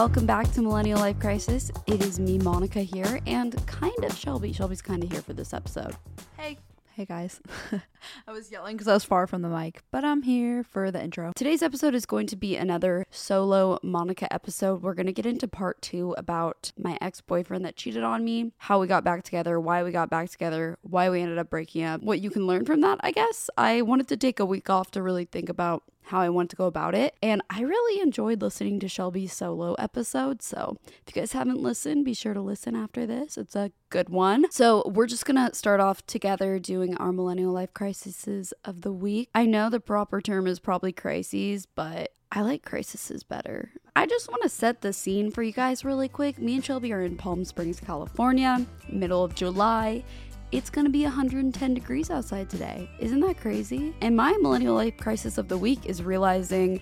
Welcome back to Millennial Life Crisis. It is me, Monica, here, and kind of Shelby. Shelby's kind of here for this episode. Hey. Hey guys. I was yelling because I was far from the mic, but I'm here for the intro. Today's episode is going to be another solo Monica episode. We're going to get into part two about my ex boyfriend that cheated on me, how we got back together, why we got back together, why we ended up breaking up, what you can learn from that, I guess. I wanted to take a week off to really think about how I want to go about it. And I really enjoyed listening to Shelby's solo episode. So if you guys haven't listened, be sure to listen after this. It's a good one. So we're just gonna start off together doing our millennial life crises of the week. I know the proper term is probably crises, but I like crises better. I just want to set the scene for you guys really quick. Me and Shelby are in Palm Springs, California, middle of July it's going to be 110 degrees outside today. Isn't that crazy? And my millennial life crisis of the week is realizing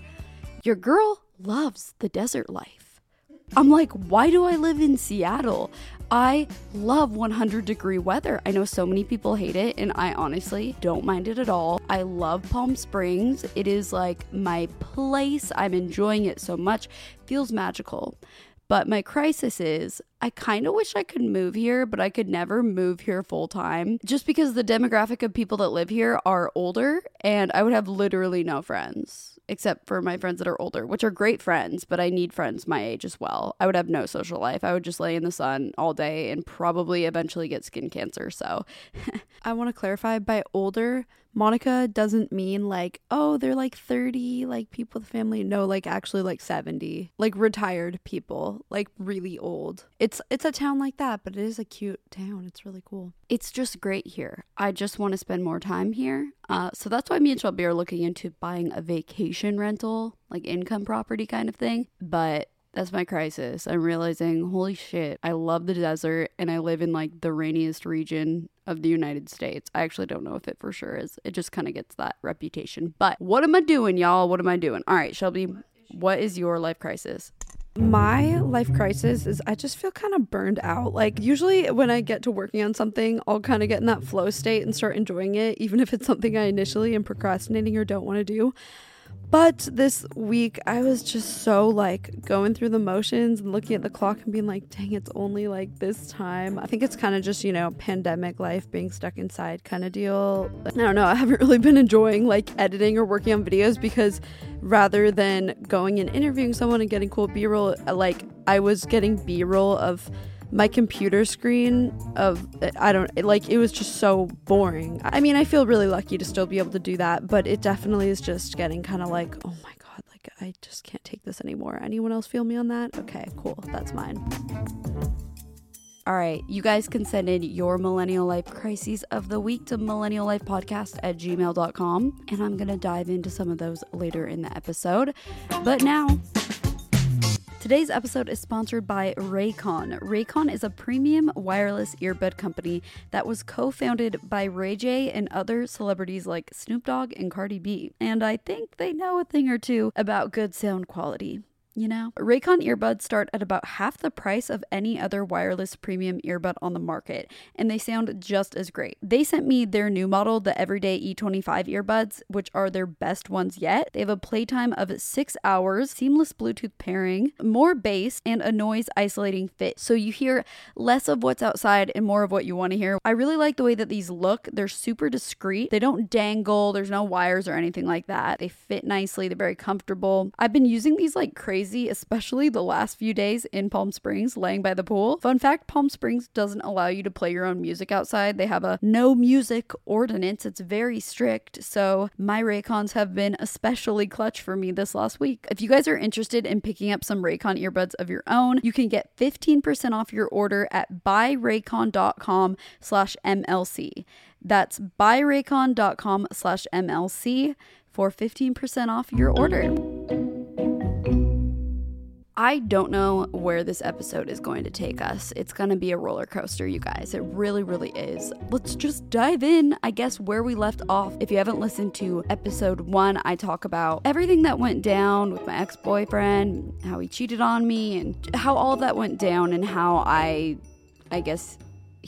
your girl loves the desert life. I'm like, why do I live in Seattle? I love 100 degree weather. I know so many people hate it, and I honestly don't mind it at all. I love Palm Springs. It is like my place. I'm enjoying it so much. Feels magical. But my crisis is I kind of wish I could move here, but I could never move here full time just because the demographic of people that live here are older and I would have literally no friends except for my friends that are older, which are great friends, but I need friends my age as well. I would have no social life. I would just lay in the sun all day and probably eventually get skin cancer. So I want to clarify by older, Monica doesn't mean like, oh, they're like 30, like people with family. No, like actually like 70, like retired people, like really old. It's it's a town like that, but it is a cute town. It's really cool. It's just great here. I just want to spend more time here. Uh, so that's why me and Shelby are looking into buying a vacation rental, like income property kind of thing. But that's my crisis. I'm realizing, holy shit, I love the desert and I live in like the rainiest region of the United States. I actually don't know if it for sure is. It just kind of gets that reputation. But what am I doing, y'all? What am I doing? All right, Shelby, what is your life crisis? My life crisis is I just feel kind of burned out. Like, usually when I get to working on something, I'll kind of get in that flow state and start enjoying it, even if it's something I initially am procrastinating or don't want to do. But this week, I was just so like going through the motions and looking at the clock and being like, dang, it's only like this time. I think it's kind of just, you know, pandemic life, being stuck inside kind of deal. I don't know. I haven't really been enjoying like editing or working on videos because rather than going and interviewing someone and getting cool B roll, uh, like I was getting B roll of my computer screen of I don't like it was just so boring. I mean, I feel really lucky to still be able to do that, but it definitely is just getting kind of like, oh my god, like I just can't take this anymore. Anyone else feel me on that? Okay, cool. That's mine. All right, you guys can send in your millennial life crises of the week to millenniallifepodcast at gmail.com, and I'm going to dive into some of those later in the episode. But now, Today's episode is sponsored by Raycon. Raycon is a premium wireless earbud company that was co founded by Ray J and other celebrities like Snoop Dogg and Cardi B. And I think they know a thing or two about good sound quality you know? Raycon earbuds start at about half the price of any other wireless premium earbud on the market, and they sound just as great. They sent me their new model, the Everyday E25 earbuds, which are their best ones yet. They have a playtime of six hours, seamless Bluetooth pairing, more bass, and a noise isolating fit. So you hear less of what's outside and more of what you want to hear. I really like the way that these look. They're super discreet. They don't dangle, there's no wires or anything like that. They fit nicely, they're very comfortable. I've been using these like crazy especially the last few days in Palm Springs, laying by the pool. Fun fact Palm Springs doesn't allow you to play your own music outside. They have a no music ordinance, it's very strict. So my Raycons have been especially clutch for me this last week. If you guys are interested in picking up some Raycon earbuds of your own, you can get 15% off your order at buyraycon.com slash MLC. That's buyraycon.com slash MLC for 15% off your order. I don't know where this episode is going to take us. It's going to be a roller coaster, you guys. It really, really is. Let's just dive in, I guess, where we left off. If you haven't listened to episode one, I talk about everything that went down with my ex boyfriend, how he cheated on me, and how all that went down, and how I, I guess,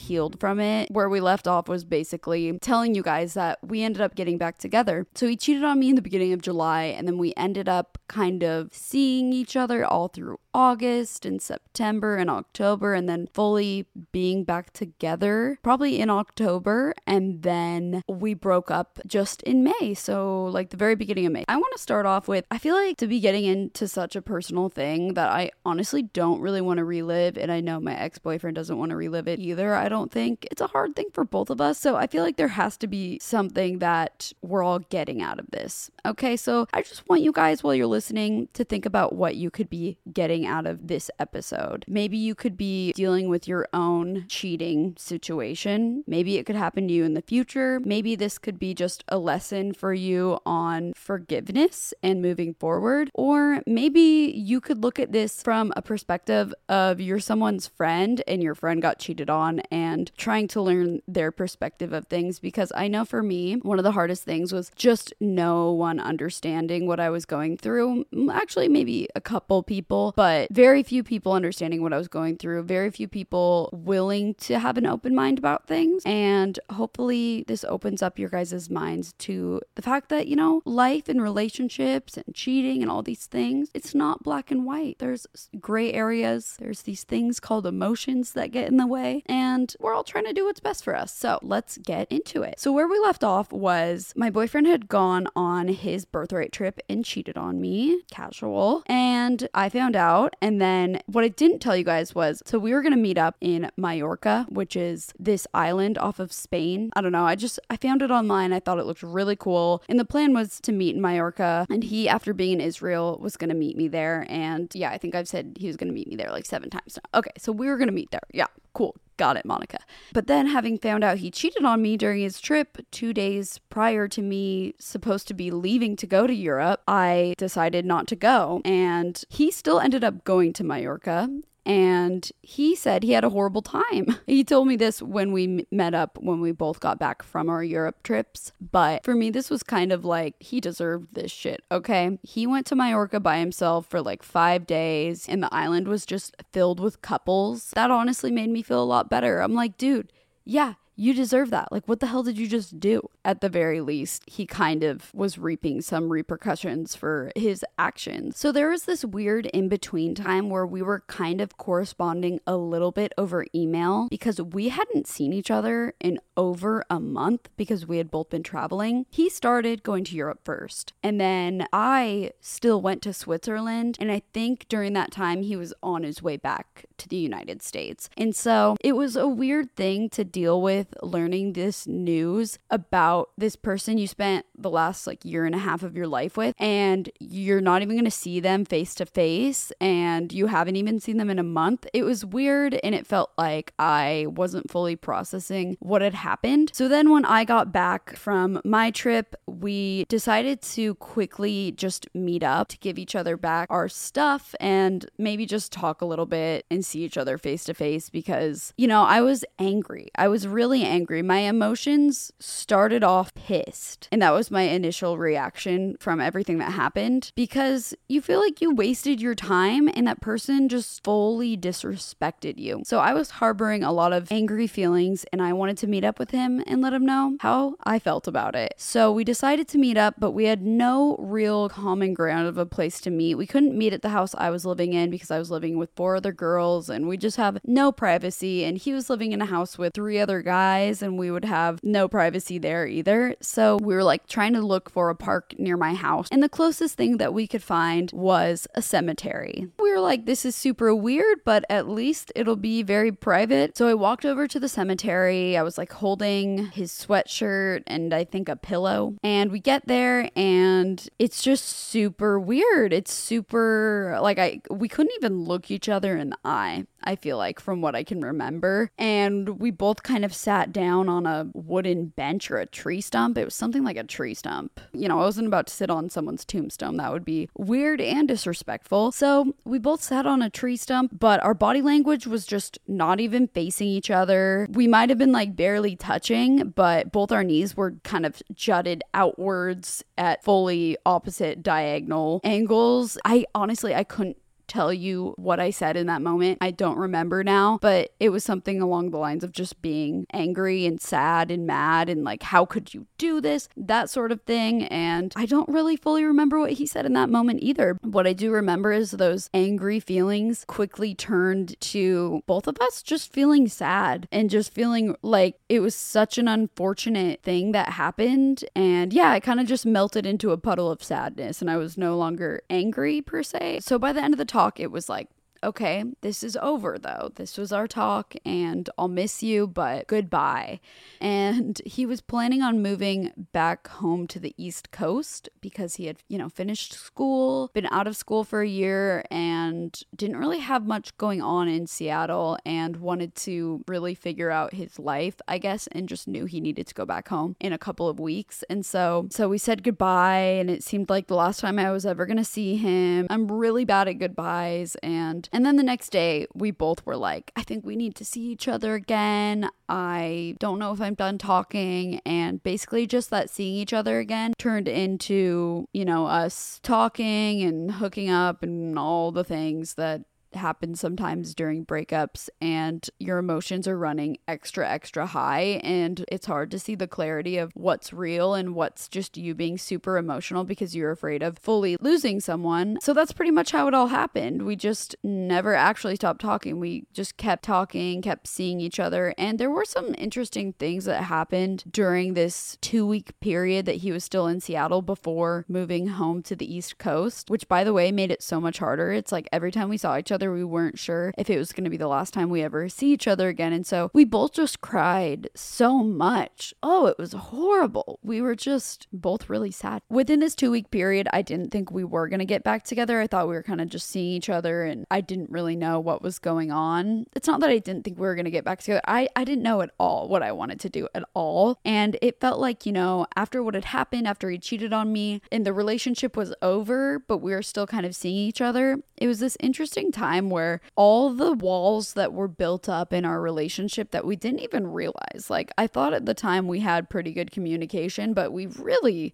healed from it. Where we left off was basically telling you guys that we ended up getting back together. So he cheated on me in the beginning of July, and then we ended up kind of seeing each other all through August and September and October, and then fully being back together probably in October. And then we broke up just in May. So, like the very beginning of May. I want to start off with I feel like to be getting into such a personal thing that I honestly don't really want to relive. And I know my ex boyfriend doesn't want to relive it either. I don't think it's a hard thing for both of us. So, I feel like there has to be something that we're all getting out of this. Okay. So, I just want you guys, while you're listening, to think about what you could be getting out of this episode. Maybe you could be dealing with your own cheating situation. Maybe it could happen to you in the future. Maybe this could be just a lesson for you on forgiveness and moving forward. Or maybe you could look at this from a perspective of you're someone's friend and your friend got cheated on and trying to learn their perspective of things. Because I know for me, one of the hardest things was just no one understanding what I was going through. Actually, maybe a couple people, but very few people understanding what I was going through, very few people willing to have an open mind about things. And hopefully, this opens up your guys' minds to the fact that, you know, life and relationships and cheating and all these things, it's not black and white. There's gray areas, there's these things called emotions that get in the way, and we're all trying to do what's best for us. So let's get into it. So, where we left off was my boyfriend had gone on his birthright trip and cheated on me, casual, and I found out. And then what I didn't tell you guys was so we were going to meet up in Mallorca, which is this island off of Spain. I don't know. I just, I found it online. I thought it looked really cool. And the plan was to meet in Mallorca. And he, after being in Israel, was going to meet me there. And yeah, I think I've said he was going to meet me there like seven times now. Okay. So we were going to meet there. Yeah. Cool. Got it, Monica. But then, having found out he cheated on me during his trip two days prior to me supposed to be leaving to go to Europe, I decided not to go. And he still ended up going to Mallorca and he said he had a horrible time. He told me this when we met up when we both got back from our Europe trips, but for me this was kind of like he deserved this shit, okay? He went to Mallorca by himself for like 5 days and the island was just filled with couples. That honestly made me feel a lot better. I'm like, dude, yeah, you deserve that. Like, what the hell did you just do? At the very least, he kind of was reaping some repercussions for his actions. So there was this weird in between time where we were kind of corresponding a little bit over email because we hadn't seen each other in over a month because we had both been traveling. He started going to Europe first, and then I still went to Switzerland. And I think during that time, he was on his way back to the United States. And so it was a weird thing to deal with learning this news about this person you spent the last like year and a half of your life with and you're not even going to see them face to face and you haven't even seen them in a month. It was weird and it felt like I wasn't fully processing what had happened. So then when I got back from my trip, we decided to quickly just meet up to give each other back our stuff and maybe just talk a little bit and see each other face to face because, you know, I was angry. I was really angry. My emotions started off pissed. And that was my initial reaction from everything that happened because you feel like you wasted your time and that person just fully disrespected you. So I was harboring a lot of angry feelings and I wanted to meet up with him and let him know how I felt about it. So we decided to meet up, but we had no real common ground of a place to meet. We couldn't meet at the house I was living in because I was living with four other girls and we just have no privacy. And he was living in a house with three other guys guys and we would have no privacy there either. So we were like trying to look for a park near my house. And the closest thing that we could find was a cemetery. We were like, this is super weird, but at least it'll be very private. So I walked over to the cemetery. I was like holding his sweatshirt and I think a pillow. And we get there and it's just super weird. It's super like I we couldn't even look each other in the eye. I feel like, from what I can remember. And we both kind of sat down on a wooden bench or a tree stump. It was something like a tree stump. You know, I wasn't about to sit on someone's tombstone. That would be weird and disrespectful. So we both sat on a tree stump, but our body language was just not even facing each other. We might have been like barely touching, but both our knees were kind of jutted outwards at fully opposite diagonal angles. I honestly, I couldn't tell you what I said in that moment. I don't remember now, but it was something along the lines of just being angry and sad and mad and like, how could you do this? That sort of thing. And I don't really fully remember what he said in that moment either. What I do remember is those angry feelings quickly turned to both of us just feeling sad and just feeling like it was such an unfortunate thing that happened. And yeah, it kind of just melted into a puddle of sadness and I was no longer angry per se. So by the end of the talk, it was like, okay, this is over though. This was our talk and I'll miss you, but goodbye. And he was planning on moving back home to the East Coast because he had, you know, finished school, been out of school for a year, and didn't really have much going on in Seattle and wanted to really figure out his life, I guess, and just knew he needed to go back home in a couple of weeks. And so so we said goodbye and it seemed like the last time I was ever going to see him. I'm really bad at goodbyes and and then the next day, we both were like, I think we need to see each other again. I don't know if I'm done talking. And basically, just that seeing each other again turned into, you know, us talking and hooking up and all the things that happens sometimes during breakups and your emotions are running extra extra high and it's hard to see the clarity of what's real and what's just you being super emotional because you're afraid of fully losing someone. So that's pretty much how it all happened. We just never actually stopped talking. We just kept talking, kept seeing each other and there were some interesting things that happened during this 2 week period that he was still in Seattle before moving home to the East Coast, which by the way made it so much harder. It's like every time we saw each other other. We weren't sure if it was going to be the last time we ever see each other again. And so we both just cried so much. Oh, it was horrible. We were just both really sad. Within this two week period, I didn't think we were going to get back together. I thought we were kind of just seeing each other and I didn't really know what was going on. It's not that I didn't think we were going to get back together. I, I didn't know at all what I wanted to do at all. And it felt like, you know, after what had happened, after he cheated on me and the relationship was over, but we were still kind of seeing each other, it was this interesting time time where all the walls that were built up in our relationship that we didn't even realize. Like, I thought at the time we had pretty good communication, but we really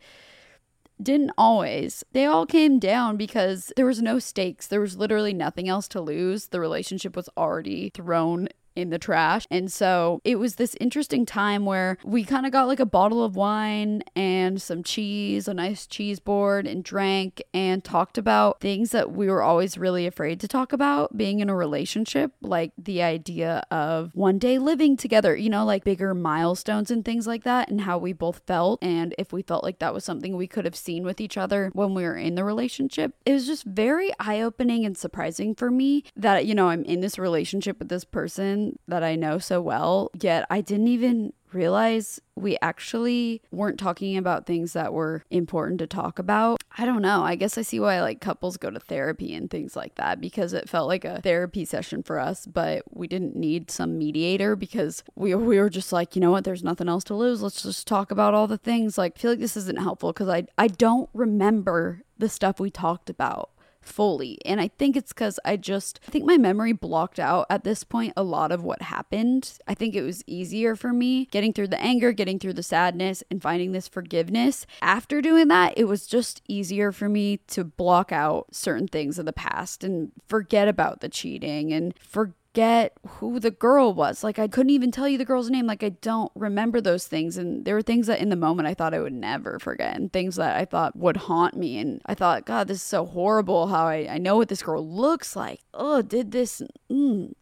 didn't always. They all came down because there was no stakes. There was literally nothing else to lose. The relationship was already thrown in the trash. And so it was this interesting time where we kind of got like a bottle of wine and some cheese, a nice cheese board, and drank and talked about things that we were always really afraid to talk about being in a relationship, like the idea of one day living together, you know, like bigger milestones and things like that, and how we both felt. And if we felt like that was something we could have seen with each other when we were in the relationship, it was just very eye opening and surprising for me that, you know, I'm in this relationship with this person that I know so well, yet I didn't even realize we actually weren't talking about things that were important to talk about. I don't know. I guess I see why like couples go to therapy and things like that because it felt like a therapy session for us, but we didn't need some mediator because we we were just like, you know what, there's nothing else to lose. Let's just talk about all the things. Like I feel like this isn't helpful cuz I I don't remember the stuff we talked about fully. And I think it's because I just, I think my memory blocked out at this point a lot of what happened. I think it was easier for me getting through the anger, getting through the sadness, and finding this forgiveness. After doing that, it was just easier for me to block out certain things of the past and forget about the cheating and forget forget who the girl was. Like I couldn't even tell you the girl's name. Like I don't remember those things. And there were things that in the moment I thought I would never forget and things that I thought would haunt me. And I thought, God, this is so horrible how I, I know what this girl looks like. Oh, did this. Mm,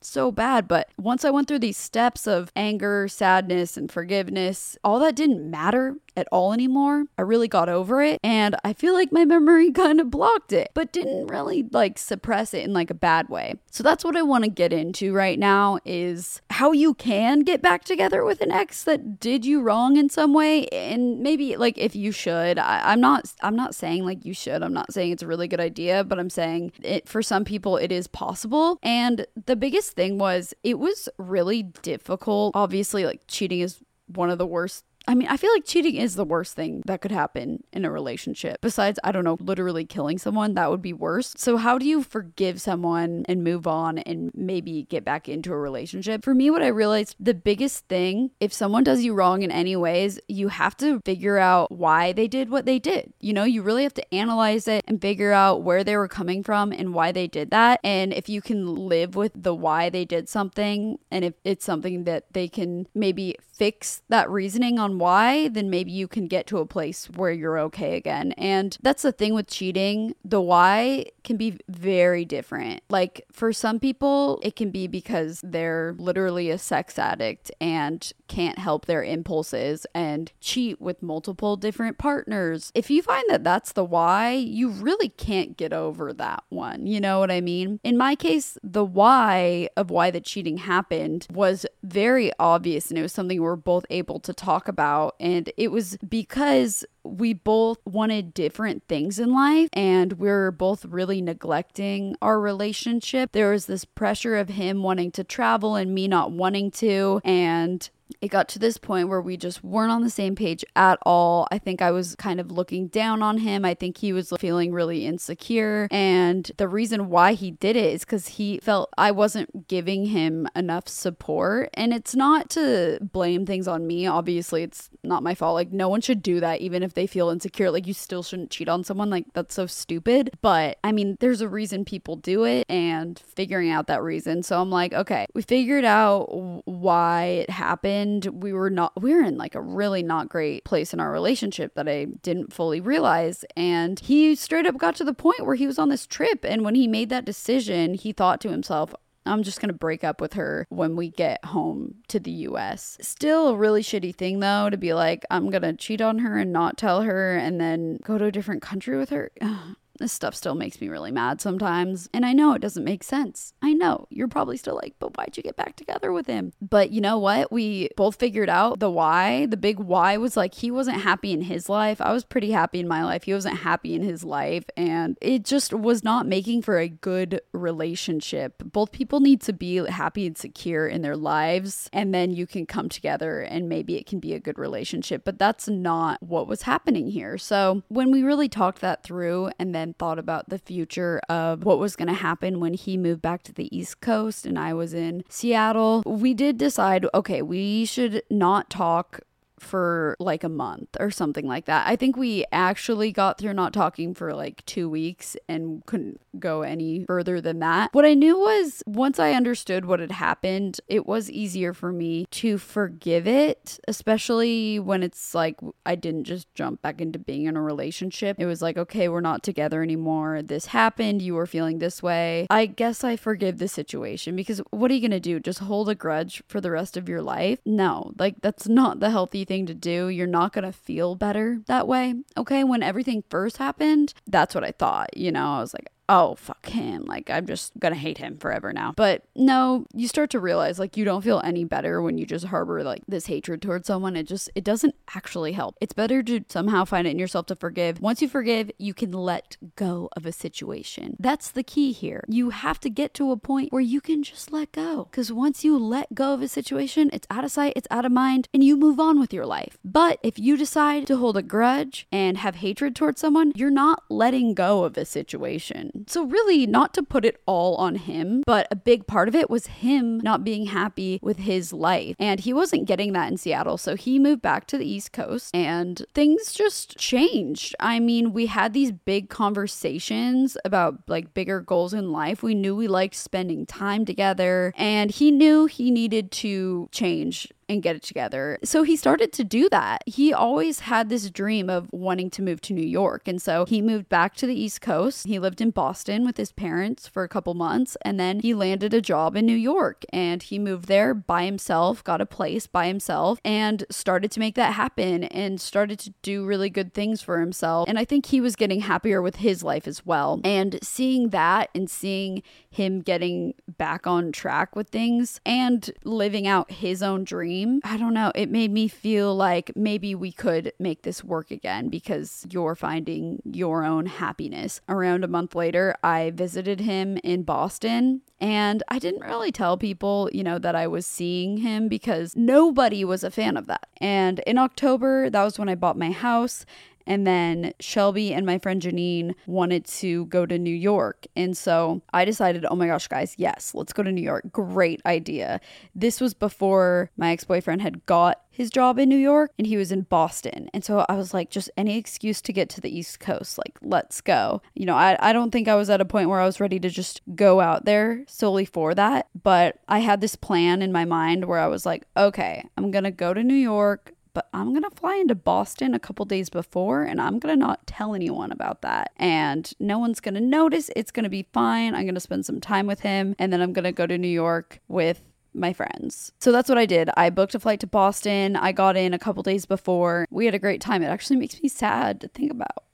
so bad. But once I went through these steps of anger, sadness, and forgiveness, all that didn't matter at all anymore. I really got over it and I feel like my memory kind of blocked it, but didn't mm. really like suppress it in like a bad way. So that's what I want to get into right now is how you can get back together with an ex that did you wrong in some way and maybe like if you should. I, am not I'm not saying like you should. I'm not saying it's a really good idea, but I'm saying it for some people it is possible. And the biggest thing was it was really difficult. Obviously like cheating is one of the worst I mean, I feel like cheating is the worst thing that could happen in a relationship. Besides, I don't know, literally killing someone, that would be worse. So, how do you forgive someone and move on and maybe get back into a relationship? For me, what I realized the biggest thing, if someone does you wrong in any ways, you have to figure out why they did what they did. You know, you really have to analyze it and figure out where they were coming from and why they did that. And if you can live with the why they did something, and if it's something that they can maybe fix that reasoning on why, then maybe you can get to a place where you're okay again. And that's the thing with cheating. The why can be very different. Like for some people, it can be because they're literally a sex addict and can't help their impulses and cheat with multiple different partners. If you find that that's the why, you really can't get over that one. You know what I mean? In my case, the why of why the cheating happened was very obvious and it was something we're both able to talk about. And it was because we both wanted different things in life and we are both really neglecting our relationship. There was this pressure of him wanting to travel and me not wanting to. And it got to this point where we just weren't on the same page at all. I think I was kind of looking down on him. I think he was feeling really insecure. And the reason why he did it is because he felt I wasn't giving him enough support. And it's not to blame things on me. Obviously, it's not my fault. Like, no one should do that, even if they feel insecure. Like, you still shouldn't cheat on someone. Like, that's so stupid. But I mean, there's a reason people do it and figuring out that reason. So I'm like, okay, we figured out why it happened we were not we were in like a really not great place in our relationship that I didn't fully realize and he straight up got to the point where he was on this trip and when he made that decision he thought to himself I'm just going to break up with her when we get home to the US. Still a really shitty thing though to be like, I'm going to cheat on her and not tell her and then go to a different country with her. This stuff still makes me really mad sometimes. And I know it doesn't make sense. I know. You're probably still like, but why'd you get back together with him? But you know what? We both figured out the why. The big why was like he wasn't happy in his life. I was pretty happy in my life. He wasn't happy in his life. And it just was not making for a good relationship. Both people need to be happy and secure in their lives. And then you can come together and maybe it can be a good relationship. But that's not what was happening here. So when we really talked that through and then and thought about the future of what was going to happen when he moved back to the East Coast and I was in Seattle, we did decide okay, we should not talk for like a month or something like that. I think we actually got through not talking for like two weeks and couldn't go any further than that. What I knew was once I understood what had happened, it was easier for me to forgive it, especially when it's like I didn't just jump back into being in a relationship. It was like, okay, we're not together anymore. This happened. You were feeling this way. I guess I forgive the situation because what are you going to do? Just hold a grudge for the rest of your life? No, like that's not the healthy thing to do. You're not going to feel better that way. Okay. When everything first happened, that's what I thought. You know, I was like, oh, fuck him. Like, I'm just gonna hate him forever now. But no, you start to realize, like, you don't feel any better when you just harbor, like, this hatred towards someone. It just, it doesn't actually help. It's better to somehow find it in yourself to forgive. Once you forgive, you can let go of a situation. That's the key here. You have to get to a point where you can just let go. Because once you let go of a situation, it's out of sight, it's out of mind, and you move on with your life. But if you decide to hold a grudge and have hatred towards someone, you're not letting go of a situation. So, really, not to put it all on him, but a big part of it was him not being happy with his life. And he wasn't getting that in Seattle. So, he moved back to the East Coast and things just changed. I mean, we had these big conversations about like bigger goals in life. We knew we liked spending time together, and he knew he needed to change and get it together. So he started to do that. He always had this dream of wanting to move to New York. And so he moved back to the East Coast. He lived in Boston with his parents for a couple months. And then he landed a job in New York and he moved there by himself, got a place by himself, and started to make that happen and started to do really good things for himself. And I think he was getting happier with his life as well. And seeing that and seeing him getting back on track with things and living out his own dream dream. I don't know. It made me feel like maybe we could make this work again because you're finding your own happiness. Around a month later, I visited him in Boston and I didn't really tell people, you know, that I was seeing him because nobody was a fan of that. And in October, that was when I bought my house. And then Shelby and my friend Janine wanted to go to New York. And so I decided, oh my gosh, guys, yes, let's go to New York. Great idea. This was before my ex boyfriend had got his job in New York and he was in Boston. And so I was like, just any excuse to get to the East Coast, like, let's go. You know, I, I don't think I was at a point where I was ready to just go out there solely for that. But I had this plan in my mind where I was like, okay, I'm to go to New York but I'm going to fly into Boston a couple days before and I'm going to not tell anyone about that. And no one's going to notice. It's going to be fine. I'm going to spend some time with him and then I'm going to go to New York with my friends. So that's what I did. I booked a flight to Boston. I got in a couple days before. We had a great time. It actually makes me sad to think about.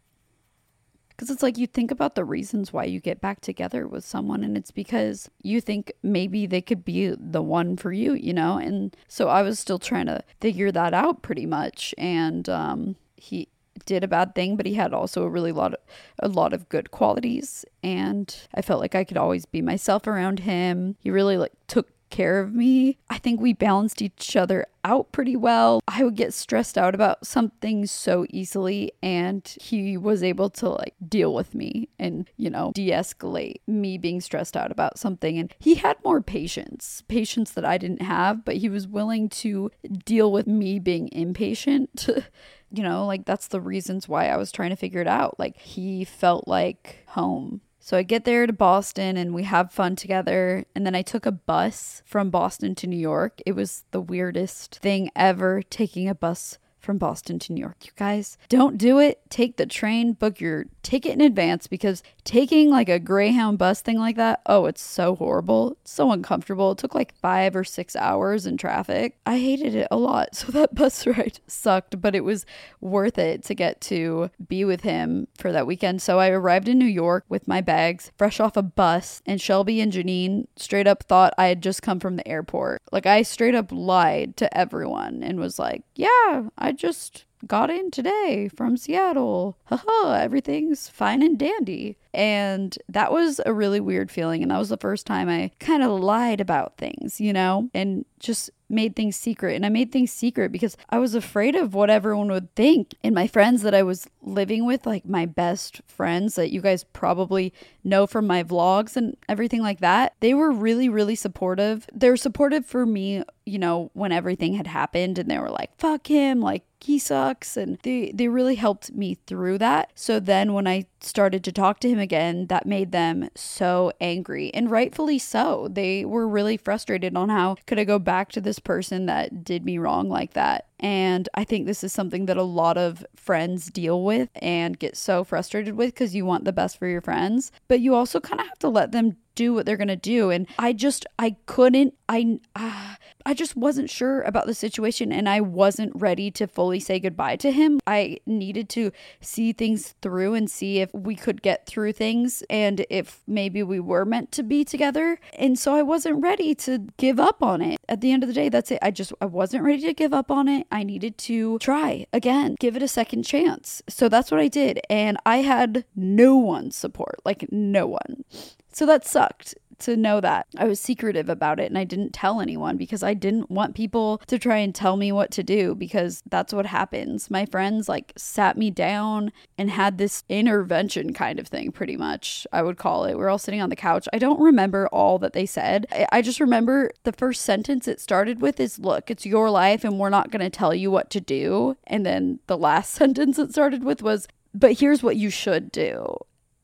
Because it's like you think about the reasons why you get back together with someone, and it's because you think maybe they could be the one for you, you know? And so I was still trying to figure that out pretty much. And um, he did a bad thing, but he had also a really lot of a lot of good qualities and I felt like I could always be myself around him. He really like took care of me. I think we balanced each other out pretty well. I would get stressed out about something so easily, and he was able to like deal with me and, you know, de escalate me being stressed out about something. And he had more patience, patience that I didn't have, but he was willing to deal with me being impatient. you know, like that's the reasons why I was trying to figure it out. Like he felt like home so I get there to Boston and we have fun together. And then I took a bus from Boston to New York. It was the weirdest thing ever taking a bus from Boston to New York. You guys, don't do it. Take the train, book your ticket in advance because taking like a Greyhound bus thing like that, oh, it's so horrible. It's so uncomfortable. It took like five or six hours in traffic. I hated it a lot. So that bus ride sucked, but it was worth it to get to be with him for that weekend. So I arrived in New York with my bags, fresh off a bus, and Shelby and Janine straight up thought I had just come from the airport. Like I straight up lied to everyone and was like, yeah, I just got in today from Seattle. Haha, everything's fine and dandy. And that was a really weird feeling. And that was the first time I kind of lied about things, you know, and just made things secret. And I made things secret because I was afraid of what everyone would think. And my friends that I was living with, like my best friends that you guys probably know from my vlogs and everything like that, they were really, really supportive. They were supportive for me, you know, when everything had happened. And they were like, fuck him, like, he sucks and they they really helped me through that so then when i started to talk to him again that made them so angry and rightfully so they were really frustrated on how could i go back to this person that did me wrong like that and I think this is something that a lot of friends deal with and get so frustrated with because you want the best for your friends. But you also kind of have to let them do what they're going to do. And I just, I couldn't, I, uh, I just wasn't sure about the situation and I wasn't ready to fully say goodbye to him. I needed to see things through and see if we could get through things and if maybe we were meant to be together. And so I wasn't ready to give up on it. At the end of the day, that's it. I just, I wasn't ready to give up on it. I needed to try again, give it a second chance. So that's what I did. And I had no one's support, like no one. So that sucked to know that. I was secretive about it and I didn't tell anyone because I didn't want people to try and tell me what to do because that's what happens. My friends like sat me down and had this intervention kind of thing, pretty much, I would call it. We are all sitting on the couch. I don't remember all that they said. I just remember the first sentence it started with is Look, it's your life and we're not going to tell you what to do. And then the last sentence it started with was, but here's what you should do.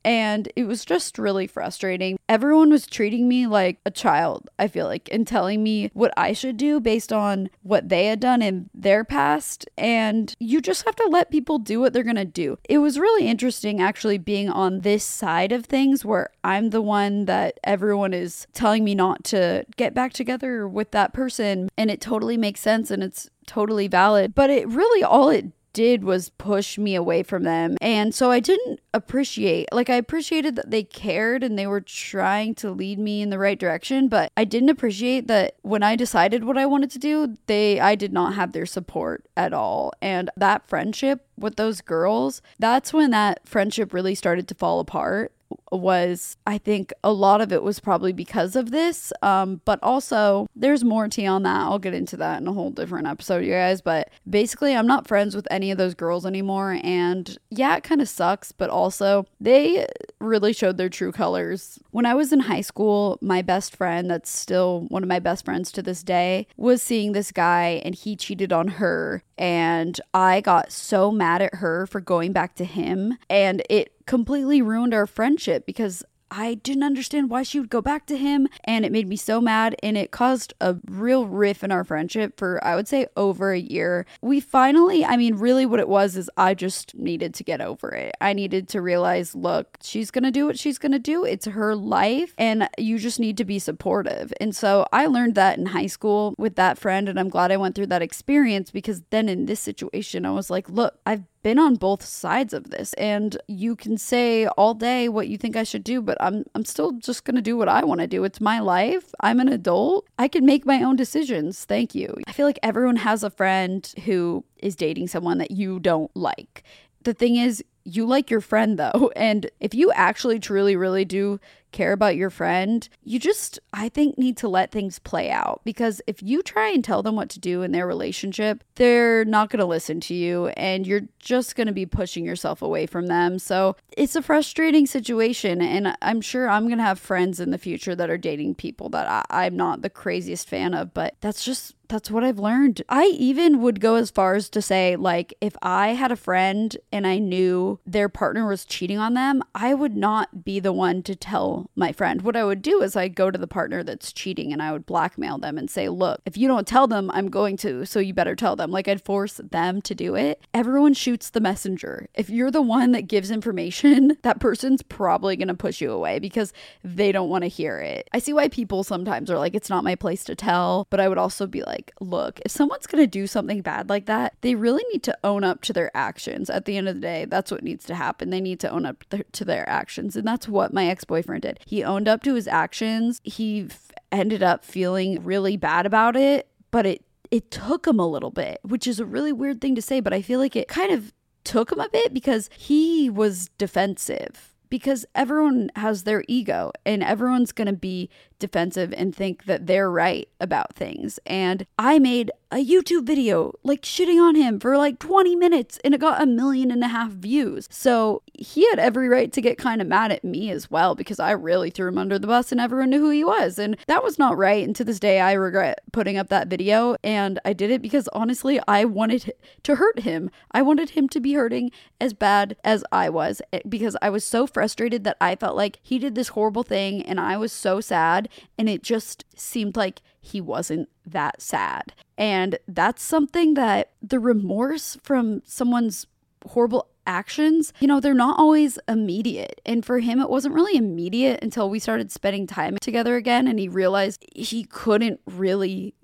And it was just really frustrating. Everyone was treating me like a child, I feel like, and telling me what I should do based on what they had done in their past. And you just have to let people do what they're going to do. It was really interesting actually being on this side of things where I'm the one that everyone is telling me not to get back together with that person. And it totally makes sense and it's totally valid. But it really all it did was push me away from them. And so I didn't appreciate, like, I appreciated that they cared and they were trying to lead me in the right direction, but I didn't appreciate that when I decided what I wanted to do, they, I did not have their support at all. And that friendship with those girls, that's when that friendship really started to fall apart was I think a lot of it was probably because of this. Um, but also there's more tea on that. I'll get into that in a whole different episode, you guys. But basically, I'm not friends with any of those girls anymore. And yeah, it kind of sucks, but also they really showed their true colors. When I was in high school, my best friend, that's still one of my best friends to this day, was seeing this guy and he cheated on her. And I got so mad at her for going back to him. And it completely ruined our friendship because I didn't understand why she would go back to him and it made me so mad and it caused a real riff in our friendship for I would say over a year. We finally, I mean really what it was is I just needed to get over it. I needed to realize, look, she's going to do what she's going to do. It's her life and you just need to be supportive. And so I learned that in high school with that friend and I'm glad I went through that experience because then in this situation I was like, look, I've been on both sides of this and you can say all day what you think I should do but I'm I'm still just going to do what I want to do. It's my life. I'm an adult. I can make my own decisions. Thank you. I feel like everyone has a friend who is dating someone that you don't like. The thing is you like your friend though and if you actually truly really do care about your friend, you just, I think, need to let things play out because if you try and tell them what to do in their relationship, they're not going to listen to you and you're just going to be pushing yourself away from them. So it's a frustrating situation. And I'm sure I'm going to have friends in the future that are dating people that I, am not the craziest fan of, but that's just that's what I've learned. I even would go as far as to say, like, if I had a friend and I knew their partner was cheating on them, I would not be the one to tell my friend. What I would do is I'd go to the partner that's cheating and I would blackmail them and say, look, if you don't tell them, I'm going to, so you better tell them. Like, I'd force them to do it. Everyone shoots the messenger. If you're the one that gives information, that person's probably going to push you away because they don't want to hear it. I see why people sometimes are like, it's not my place to tell, but I would also be like, look, if someone's going to do something bad like that, they really need to own up to their actions. At the end of the day, that's what needs to happen. They need to own up to their actions. And that's what my ex boyfriend did. He owned up to his actions. He f- ended up feeling really bad about it, but it it took him a little bit, which is a really weird thing to say, but I feel like it kind of took him a bit because he was defensive because everyone has their ego and everyone's going to be defensive and think that they're right about things. And I made a YouTube video like shitting on him for like 20 minutes and it got a million and a half views. So he had every right to get kind of mad at me as well because I really threw him under the bus and everyone knew who he was. And that was not right. And to this day, I regret putting up that video. And I did it because honestly, I wanted to hurt him. I wanted him to be hurting as bad as I was eh, because I was so frustrated that I felt like he did this horrible thing and I was so sad and it just seemed like he wasn't that sad. And that's something that the remorse from someone's horrible actions, you know, they're not always immediate. And for him, it wasn't really immediate until we started spending time together again and he realized he couldn't really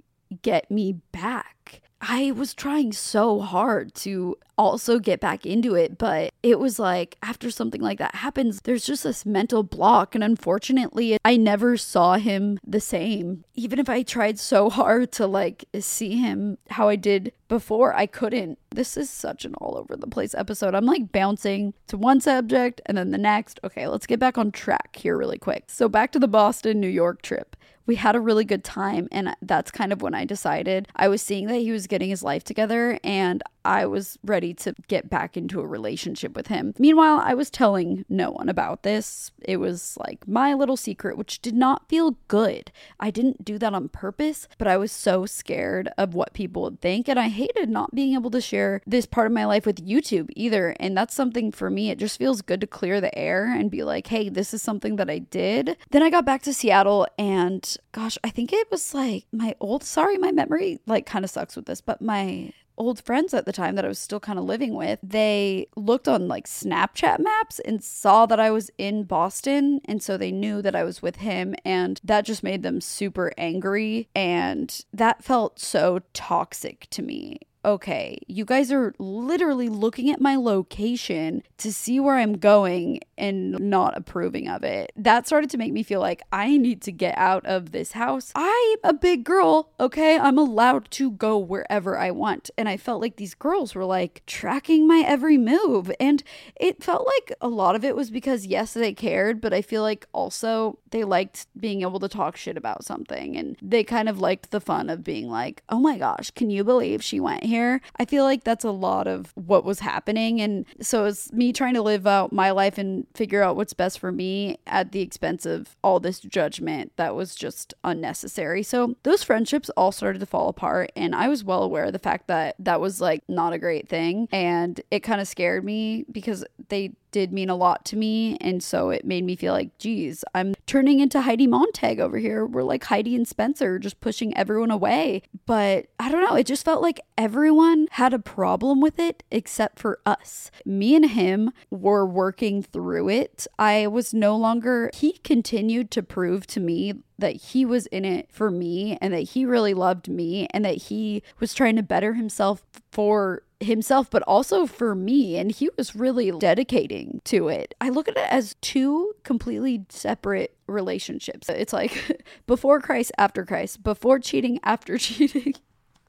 get me back. I was trying so hard to also get back into it, but it was like after something like that happens, there's just this mental block. And unfortunately, I never saw him the same. Even if I tried so hard to like see him how I did before, I couldn't. This is such an all over the place episode. I'm like bouncing to one subject and then the next. Okay, let's get back on track here really quick. So, back to the Boston, New York trip we had a really good time. And that's kind of when I decided I was seeing that he was getting his life together and I was ready to get back into a relationship with him. Meanwhile, I was telling no one about this. It was like my little secret, which did not feel good. I didn't do that on purpose, but I was so scared of what people would think. And I hated not being able to share this part of my life with YouTube either. And that's something for me, it just feels good to clear the air and be like, hey, this is something that I did. Then I got back to Seattle and gosh, I think it was like my old, sorry, my memory like kind of sucks with this, but my old friends at the time that I was still kind of living with, they looked on like Snapchat maps and saw that I was in Boston. And so they knew that I was with him. And that just made them super angry. And that felt so toxic to me okay, you guys are literally looking at my location to see where I'm going and not approving of it. That started to make me feel like I need to get out of this house. I'm a big girl, okay? I'm allowed to go wherever I want. And I felt like these girls were like tracking my every move. And it felt like a lot of it was because, yes, they cared, but I feel like also they liked being able to talk shit about something. And they kind of liked the fun of being like, oh my gosh, can you believe she went here? I feel like that's a lot of what was happening. And so it's me trying to live out my life and figure out what's best for me at the expense of all this judgment that was just unnecessary. So those friendships all started to fall apart. And I was well aware of the fact that that was like not a great thing. And it kind of scared me because they did mean a lot to me. And so it made me feel like, geez, I'm turning into Heidi Montag over here. We're like Heidi and Spencer, just pushing everyone away. But I don't know. It just felt like everyone had a problem with it except for us. Me and him were working through it. I was no longer, he continued to prove to me that he was in it for me and that he really loved me and that he was trying to better himself for himself, but also for me. And he was really dedicating to it. I look at it as two completely separate relationships. It's like before Christ, after Christ, before cheating, after cheating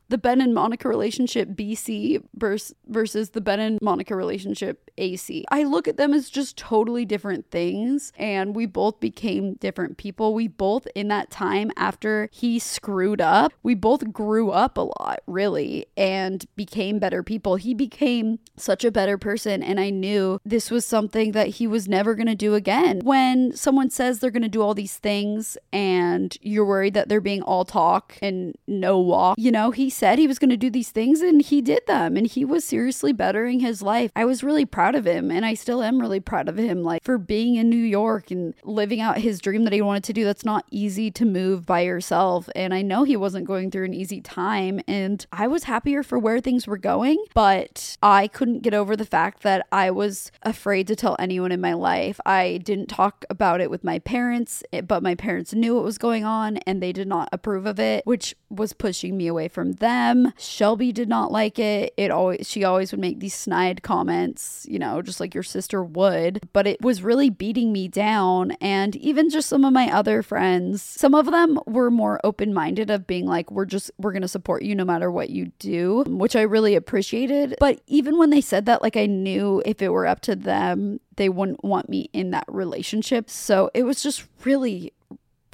the Ben and Monica relationship BC versus the Ben and Monica relationship AC. I look at them as just totally different things and we both became different people. We both in that time after he screwed up, we both grew up a lot, really, and became better people. He became such a better person and I knew this was something that he was never going to do again. When someone says they're going to do all these things and you're worried that they're being all talk and no walk, you know, he said he was going to do these things and he did them and he was seriously bettering his life. I was really proud of him and I still am really proud of him like for being in New York and living out his dream that he wanted to do. That's not easy to move by yourself and I know he wasn't going through an easy time and I was happier for where things were going, but I couldn't get over the fact that I was afraid to tell anyone in my life. I didn't talk about it with my parents, eh, but my parents knew what was going on and they did not approve of it, which was pushing me away from them them. Shelby did not like it. It always she always would make these snide comments, you know, just like your sister would, but it was really beating me down and even just some of my other friends, some of them were more open-minded of being like we're just we're going to support you no matter what you do, which I really appreciated. But even when they said that like I knew if it were up to them, they wouldn't want me in that relationship. So it was just really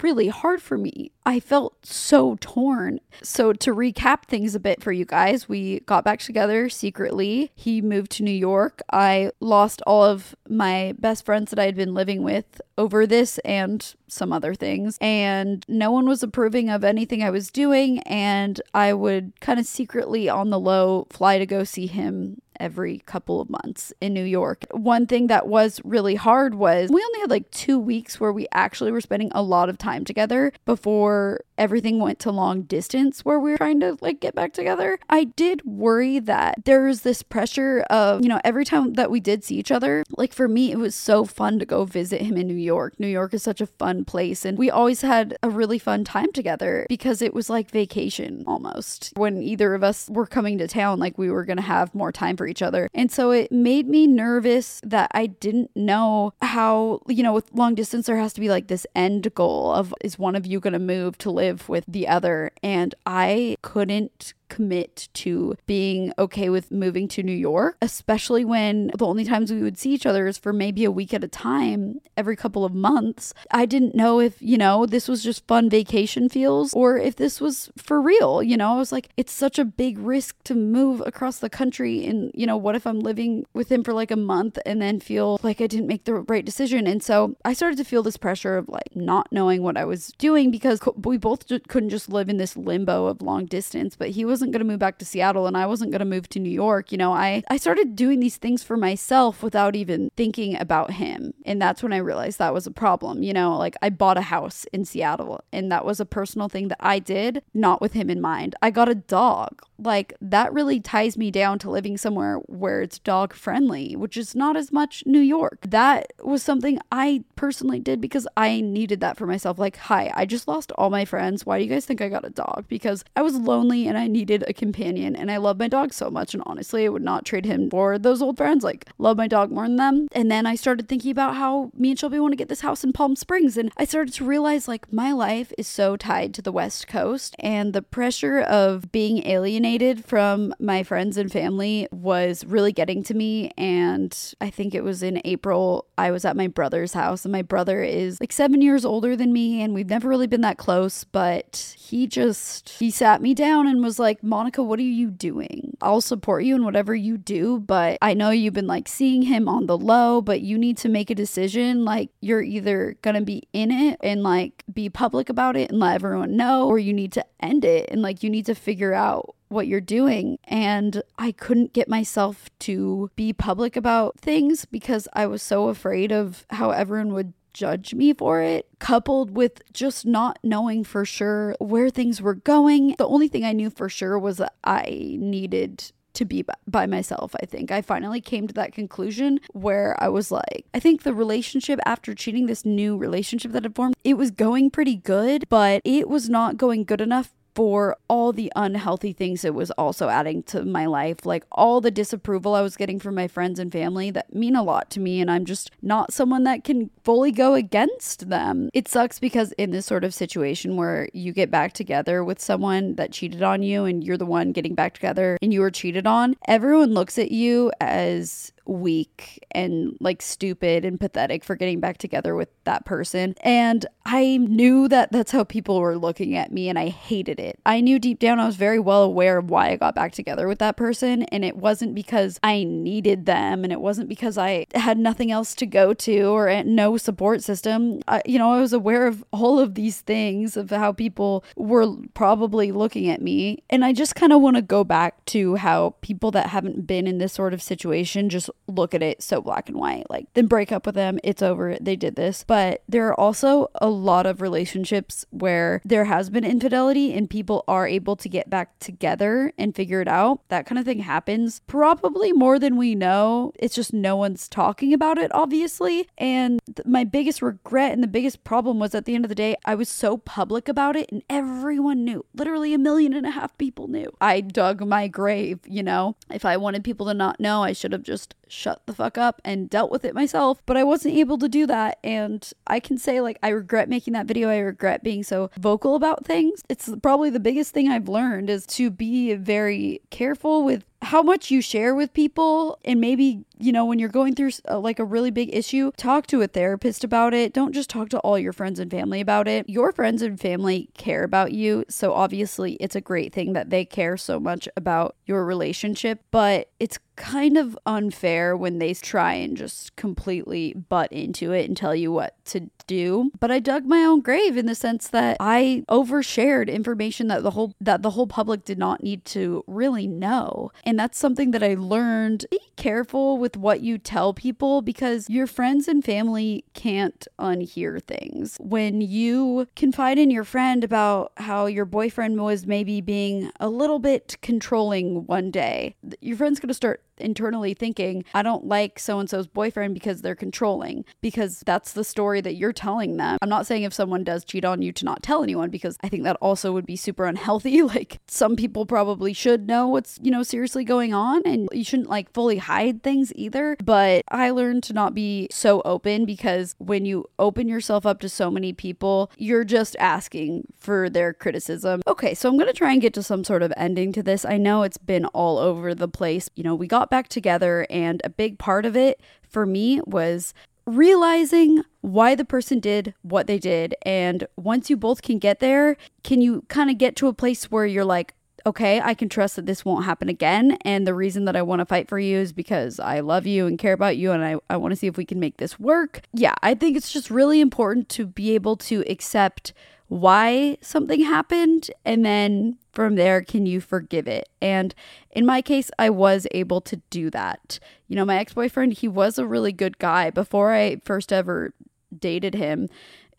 really hard for me. I felt so torn. So, to recap things a bit for you guys, we got back together secretly. He moved to New York. I lost all of my best friends that I had been living with over this and some other things. And no one was approving of anything I was doing. And I would kind of secretly on the low fly to go see him every couple of months in New York. One thing that was really hard was we only had like two weeks where we actually were spending a lot of time together before everything went to long distance where we were trying to like get back together. I did worry that there was this pressure of, you know, every time that we did see each other, like for me, it was so fun to go visit him in New York. New York is such a fun place. And we always had a really fun time together because it was like vacation almost. When either of us were coming to town, like we were going to have more time for each other. And so it made me nervous that I didn't know how, you know, with long distance, there has to be like this end goal of is one of you going to move to live with the other? And I couldn't commit to being okay with moving to New York, especially when the only times we would see each other is for maybe a week at a time every couple of months. I didn't know if, you know, this was just fun vacation feels or if this was for real. You know, I was like, it's such a big risk to move across the country. And, you know, what if I'm living with him for like a month and then feel like I didn't make the right decision? And so I started to feel this pressure of like not knowing what I was doing because we both couldn't just live in this limbo of long distance, but he was wasn't going to move back to Seattle and I wasn't going to move to New York, you know, I, I started doing these things for myself without even thinking about him. And that's when I realized that was a problem. You know, like I bought a house in Seattle and that was a personal thing that I did, not with him in mind. I got a dog. Like that really ties me down to living somewhere where it's dog friendly, which is not as much New York. That was something I personally did because I needed that for myself. Like, hi, I just lost all my friends. Why do you guys think I got a dog? Because I was lonely and I needed a companion and I love my dog so much. And honestly, I would not trade him for those old friends. Like, love my dog more than them. And then I started thinking about how me and Shelby want to get this house in Palm Springs. And I started to realize like my life is so tied to the West Coast and the pressure of being alienated from my friends and family was really getting to me. And I think it was in April, I was at my brother's house, and my brother is like seven years older than me, and we've never really been that close, but he just he sat me down and was like, Monica, what are you doing? I'll support you in whatever you do, but I know you've been like seeing him on the low, but you need to make a decision. Like, you're either gonna be in it and like be public about it and let everyone know, or you need to end it and like you need to figure out what you're doing. And I couldn't get myself to be public about things because I was so afraid of how everyone would judge me for it, coupled with just not knowing for sure where things were going. The only thing I knew for sure was that I needed to be by myself, I think. I finally came to that conclusion where I was like, I think the relationship after cheating, this new relationship that had formed, it was going pretty good, but it was not going good enough for all the unhealthy things it was also adding to my life, like all the disapproval I was getting from my friends and family that mean a lot to me. And I'm just not someone that can fully go against them. It sucks because in this sort of situation where you get back together with someone that cheated on you and you're the one getting back together and you were cheated on, everyone looks at you as weak and like stupid and pathetic for getting back together with that person. And I knew that that's how people were looking at me and I hated it. I knew deep down I was very well aware of why I got back together with that person. And it wasn't because I needed them and it wasn't because I had nothing else to go to or eh, no support system. I, you know, I was aware of all of these things of how people were probably looking at me. And I just kind of want to go back to how people that haven't been in this sort of situation just look at it so black and white. Like, then break up with them, it's over, they did this. But there are also a lot of relationships where there has been infidelity and people are able to get back together and figure it out. That kind of thing happens probably more than we know. It's just no one's talking about it, obviously. And th- my biggest regret and the biggest problem was at the end of the day, I was so public about it and everyone knew. Literally a million and a half people knew. I dug my grave, you know? If I wanted people to not know, I should have just shut the fuck up and dealt with it myself. But I wasn't able to do that. And I can say, like, I regret making that video. I regret being so vocal about things. It's probably the biggest thing I've learned is to be very careful with how much you share with people and maybe you know when you're going through a, uh, like a really big issue talk to a therapist about it don't just talk to all your friends and family about it your friends and family care about you so obviously it's a great thing that they care so much about your relationship but it's kind of unfair when they try and just completely butt into it and tell you what to do. But I dug my own grave in the sense that I overshared information that the whole that the whole public did not need to really know. That's something that I learned. Be careful with what you tell people because your friends and family can't unhear things. When you confide in your friend about how your boyfriend was maybe being a little bit controlling one day, your friend's going to start internally thinking, I don't like so and so's boyfriend because they're controlling, because that's the story that you're telling them. I'm not saying if someone does cheat on you to not tell anyone, because I think that also would be super unhealthy. Like some people probably should know what's, you know, seriously going on, and you shouldn't like fully hide things either. But I learned to not be so open because when you open yourself up to so many people, you're just asking for their criticism. Okay, so I'm gonna try and get to some sort of ending to this. I know it's been all over the place. You know, we got back together, and a big part of it for me was realizing why the person did what they did. And once you both can get there, can you kind of get to a place where you're like, okay, I can trust that this won't happen again. And the reason that I want to fight for you is because I love you and care about you and I, I want to see if we can make this work. Yeah, I think it's just really important to be able to accept why something happened and then from there can you forgive it? And in my case i was able to do that. You know my ex-boyfriend he was a really good guy. Before i first ever dated him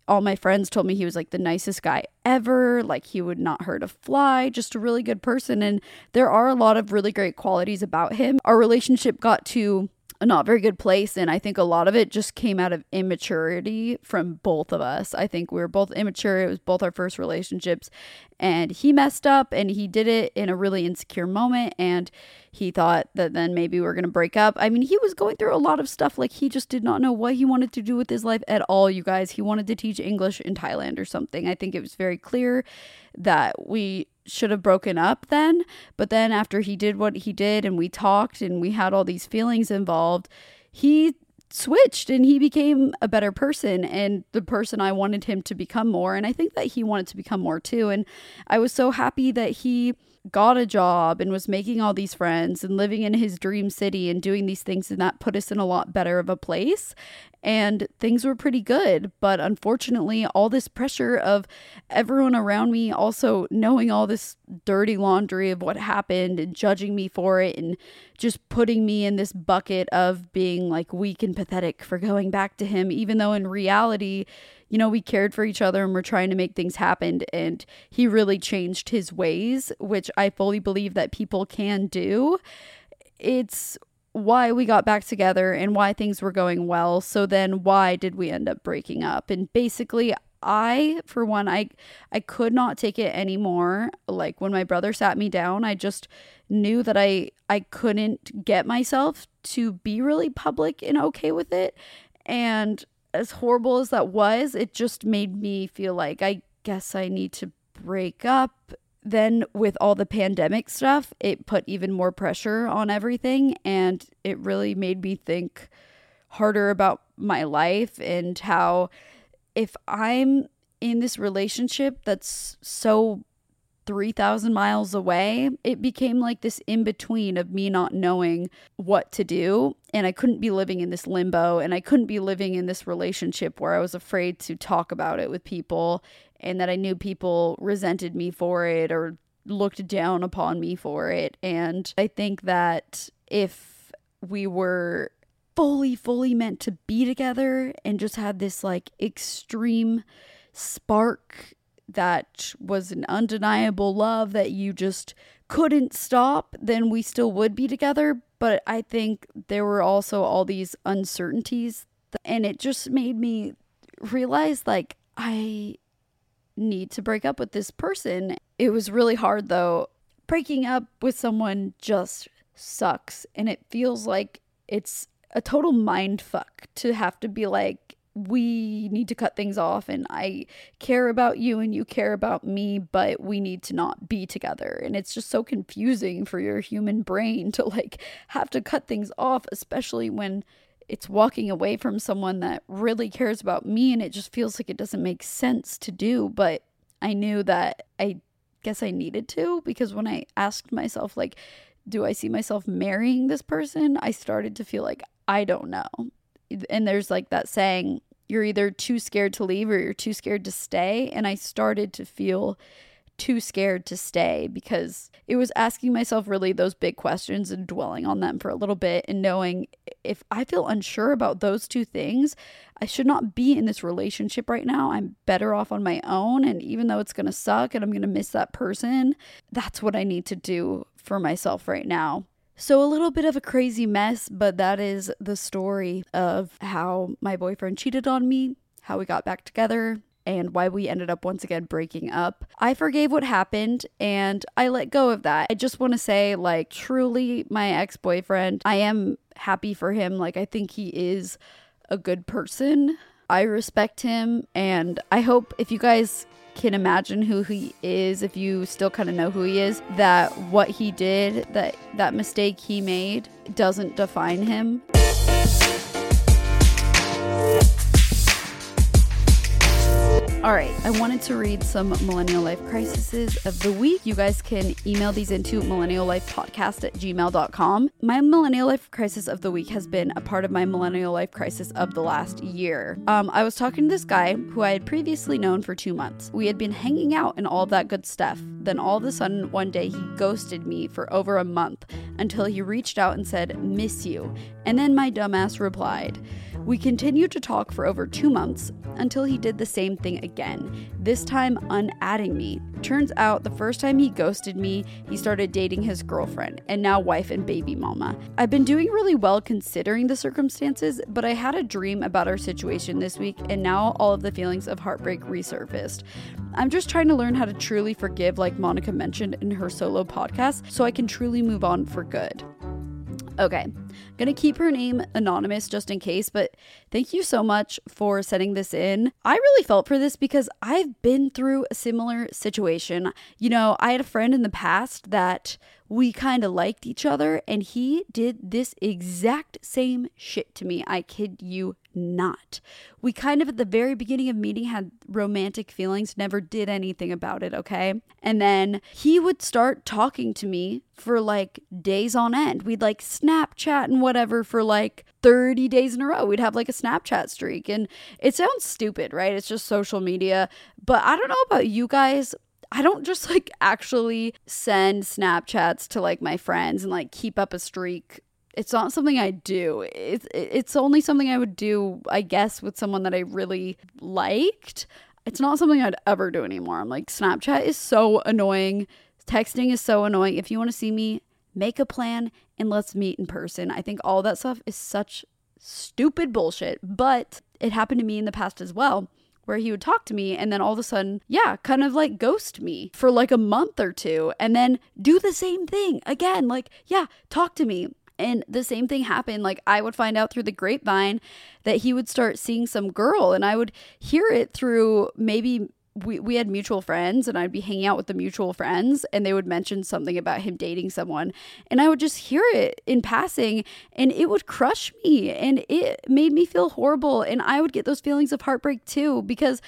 all my friends told me he was like the nicest guy ever like he would not hurt a fly just a really good person. And there are a lot of really great qualities about him. Our relationship got to a not very good place. And I think a lot of it just came out of immaturity from both of us. I think we were both immature. It was both our first relationships. And he messed up and he did it in a really insecure moment. And he thought that then maybe we are going to break up. I mean, he was going through a lot of stuff. Like, he just did not know what he wanted to do with his life at all, you guys. He wanted to teach English in Thailand or something. I think it was very clear that we should have broken up then. But then after he did what he did and we talked and we had all these feelings involved, he switched and he became a better person and the person I wanted him to become more. And I think that he wanted to become more too. And I was so happy that he got a job and was making all these friends and living in his dream city and doing these things and that put us in a lot better of a place. And things were pretty good. But unfortunately all this pressure of everyone around me also knowing all this dirty laundry of what happened and judging me for it and just putting me in this bucket of being like weak and pathetic for going back to him even though in reality you know, we cared for each other and we're trying to make things happen. And he really changed his ways, which I fully believe that people can do. It's why we got back together and why things were going well. So then why did we end up breaking up? And basically, I for one I I could not take it anymore. Like when my brother sat me down, I just knew that I I couldn't get myself to be really public and okay with it. And as horrible as that was, it just made me feel like I guess I need to break up. Then, with all the pandemic stuff, it put even more pressure on everything. And it really made me think harder about my life and how if I'm in this relationship that's so 3,000 miles away, it became like this in between of me not knowing what to do. And I couldn't be living in this limbo and I couldn't be living in this relationship where I was afraid to talk about it with people and that I knew people resented me for it or looked down upon me for it. And I think that if we were fully, fully meant to be together and just had this like extreme spark that was an undeniable love that you just couldn't stop, then we still would be together. But I think there were also all these uncertainties, and it just made me realize like I need to break up with this person. It was really hard though. Breaking up with someone just sucks, and it feels like it's a total mind fuck to have to be like, we need to cut things off and I care about you and you care about me, but we need to not be together. And it's just so confusing for your human brain to like have to cut things off, especially when it's walking away from someone that really cares about me and it just feels like it doesn't make sense to do. But I knew that I guess I needed to because when I asked myself, like, do I see myself marrying this person? I started to feel like I don't know and there's like that saying you're either too scared to leave or you're too scared to stay and i started to feel too scared to stay because it was asking myself really those big questions and dwelling on them for a little bit and knowing if I feel unsure about those two things, I should not be in this relationship right now. I'm better off on my own. And even though it's going to suck and I'm going to miss that person, that's what I need to do for myself right now. So, a little bit of a crazy mess, but that is the story of how my boyfriend cheated on me, how we got back together, and why we ended up once again breaking up. I forgave what happened and I let go of that. I just want to say, like, truly, my ex boyfriend, I am happy for him. Like, I think he is a good person. I respect him, and I hope if you guys can imagine who he is if you still kind of know who he is that what he did that that mistake he made doesn't define him All right, I wanted to read some millennial life crises of the week. You guys can email these into millenniallifepodcast at gmail.com. My millennial life crisis of the week has been a part of my millennial life crisis of the last year. Um, I was talking to this guy who I had previously known for two months. We had been hanging out and all that good stuff. Then all of a sudden, one day, he ghosted me for over a month until he reached out and said, Miss you. And then my dumbass replied. We continued to talk for over two months until he did the same thing again again, this time unadding me. Turns out the first time he ghosted me, he started dating his girlfriend and now wife and baby mama. I've been doing really well considering the circumstances, but I had a dream about our situation this week and now all of the feelings of heartbreak resurfaced. I'm just trying to learn how to truly forgive, like Monica mentioned in her solo podcast, so I can truly move on for good. Okay, I'm gonna keep her name anonymous just in case, but thank you so much for sending this in. I really felt for this because I've been through a similar situation. You know, I had a friend in the past that we kind of liked each other, and he did this exact same shit to me. I kid you not. We kind of at the very beginning of meeting had romantic feelings, never did anything about it, okay? And then he would start talking to me for like days on end. We'd like Snapchat and whatever for like 30 days in a row. We'd have like a Snapchat streak. And it sounds stupid, right? It's just social media. But I don't know about you guys. I don't just like actually send Snapchats to like my friends and like keep up a streak. It's not something I do. It's it's only something I would do, I guess, with someone that I really liked. It's not something I'd ever do anymore. I'm like Snapchat is so annoying. Texting is so annoying. If you want to see me, make a plan and let's meet in person. I think all that stuff is such stupid bullshit, but it happened to me in the past as well where he would talk to me and then all of a sudden, yeah, kind of like ghost me for like a month or two and then do the same thing again. Like, yeah, talk to me. And the same thing happened. Like, I would find out through the grapevine that he would start seeing some girl, and I would hear it through maybe we, we had mutual friends and I'd be hanging out with the mutual friends and they would mention something about him dating someone and I would just hear it in passing and it would crush me and it made me feel horrible and I would get those feelings of heartbreak too because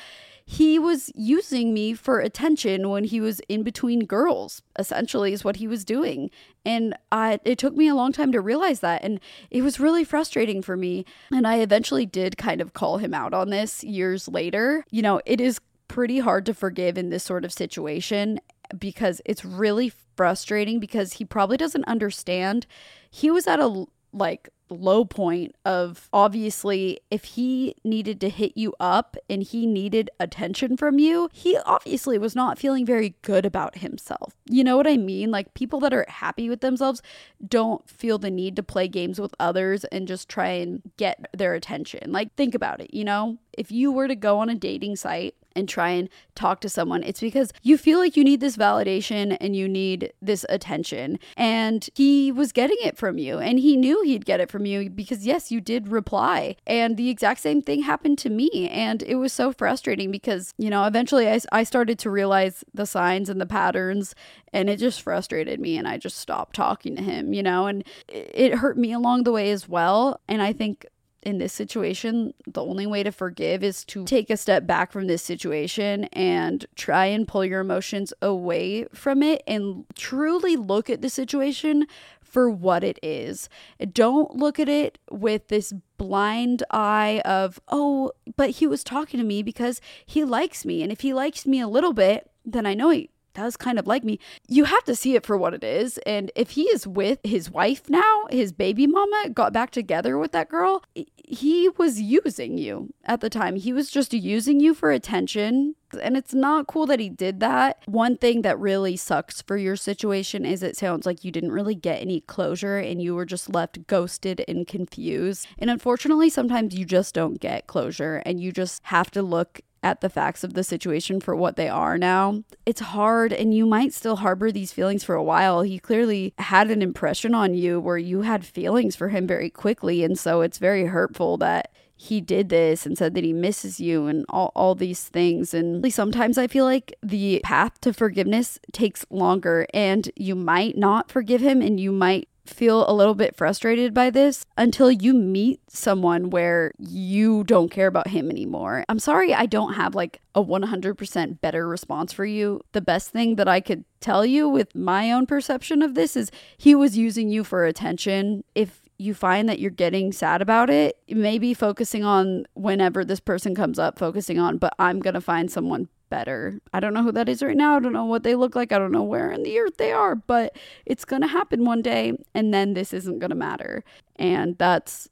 he was using me for attention when he was in between girls essentially is what he was doing. And I, it took me a long time to realize that and it was really frustrating for me. And i eventually did kind of call him out on this years later. You know it is pretty hard to forgive in this sort of situation because it's really frustrating because he probably doesn't understand. He was at a like low point of obviously if he needed to hit you up and he needed attention from you, he obviously was not feeling very good about himself. You know what I mean? Like people that are happy with themselves don't feel the need to play games with others and just try and get their attention. Like think about it, you know? If you were to go on a dating site and try and talk to someone, it's because you feel like you need this validation and you need this attention. And he was getting it from you and he knew he'd get it from you because, yes, you did reply. And the exact same thing happened to me. And it was so frustrating because, you know, eventually I, I started to realize the signs and the patterns and it just frustrated me and I just stopped talking to him, you know, and it hurt me along the way as well. And I think in this situation, the only way to forgive is to take a step back from this situation and try and pull your emotions away from it and truly look at the situation for what it is. Don't look at it with this blind eye of, oh, but he was talking to me because he likes me. And if he likes me a little bit, then I know he does kind of like me. You have to see it for what it is. And if he is with his wife now, his baby mama got back together with that girl, he was using you at the time. He was just using you for attention. And it's not cool that he did that. One thing that really sucks for your situation is it sounds like you didn't really get any closure and you were just left ghosted and confused. And unfortunately, sometimes you just don't get closure and you just have to look at the facts of the situation for what they are now. It's hard, and you might still harbor these feelings for a while. He clearly had an impression on you where you had feelings for him very quickly, and so it's very hurtful that he did this and said that he misses you and all, all these things. And sometimes I feel like the path to forgiveness takes longer, and you might not forgive him and you might feel a little bit frustrated by this until you meet someone where you don't care about him anymore. I'm sorry I don't have like a 100% better response for you. The best thing that I could tell you with my own perception of this is he was using you for attention. If you find that you're getting sad about it, maybe focusing on whenever this person comes up, focusing on, but I'm going to find someone better. I don't know who that is right now. I don't know what they look like. I don't know where in the earth they are, but it's going to happen one day and then this isn't going to matter. And that's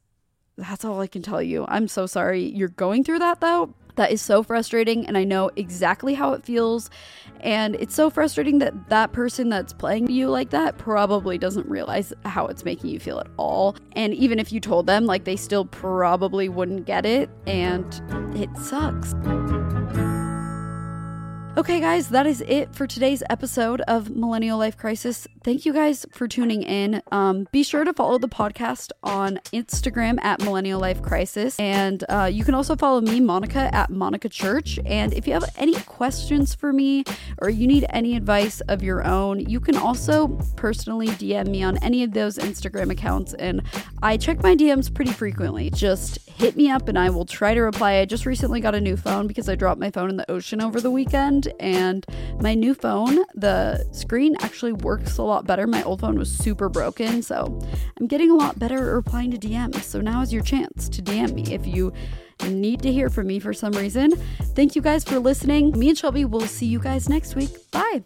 that's all I can tell you. I'm so sorry you're going through that though. That is so frustrating, and I know exactly how it feels. And it's so frustrating that that person that's playing you like that probably doesn't realize how it's making you feel at all. And even if you told them, like, they still probably wouldn't get it, and it sucks. Okay, guys, that is it for today's episode of Millennial Life Crisis. Thank you guys for tuning in. Um, be sure to follow the podcast on Instagram at Millennial Life Crisis. And uh, you can also follow me, Monica, at Monica Church. And if you have any questions for me or you need any advice of your own, you can also personally DM me on any of those Instagram accounts. And I check my DMs pretty frequently. Just hit me up and I will try to reply. I just recently got a new phone because I dropped my phone in the ocean over the weekend around. And my new phone, the screen actually works a lot better. My old phone was super broken. So I'm getting a lot better at replying to DMs. So now is your chance to DM me if you need to hear from me for some reason. Thank you guys for listening. Me and Shelby will see you guys next week. Bye.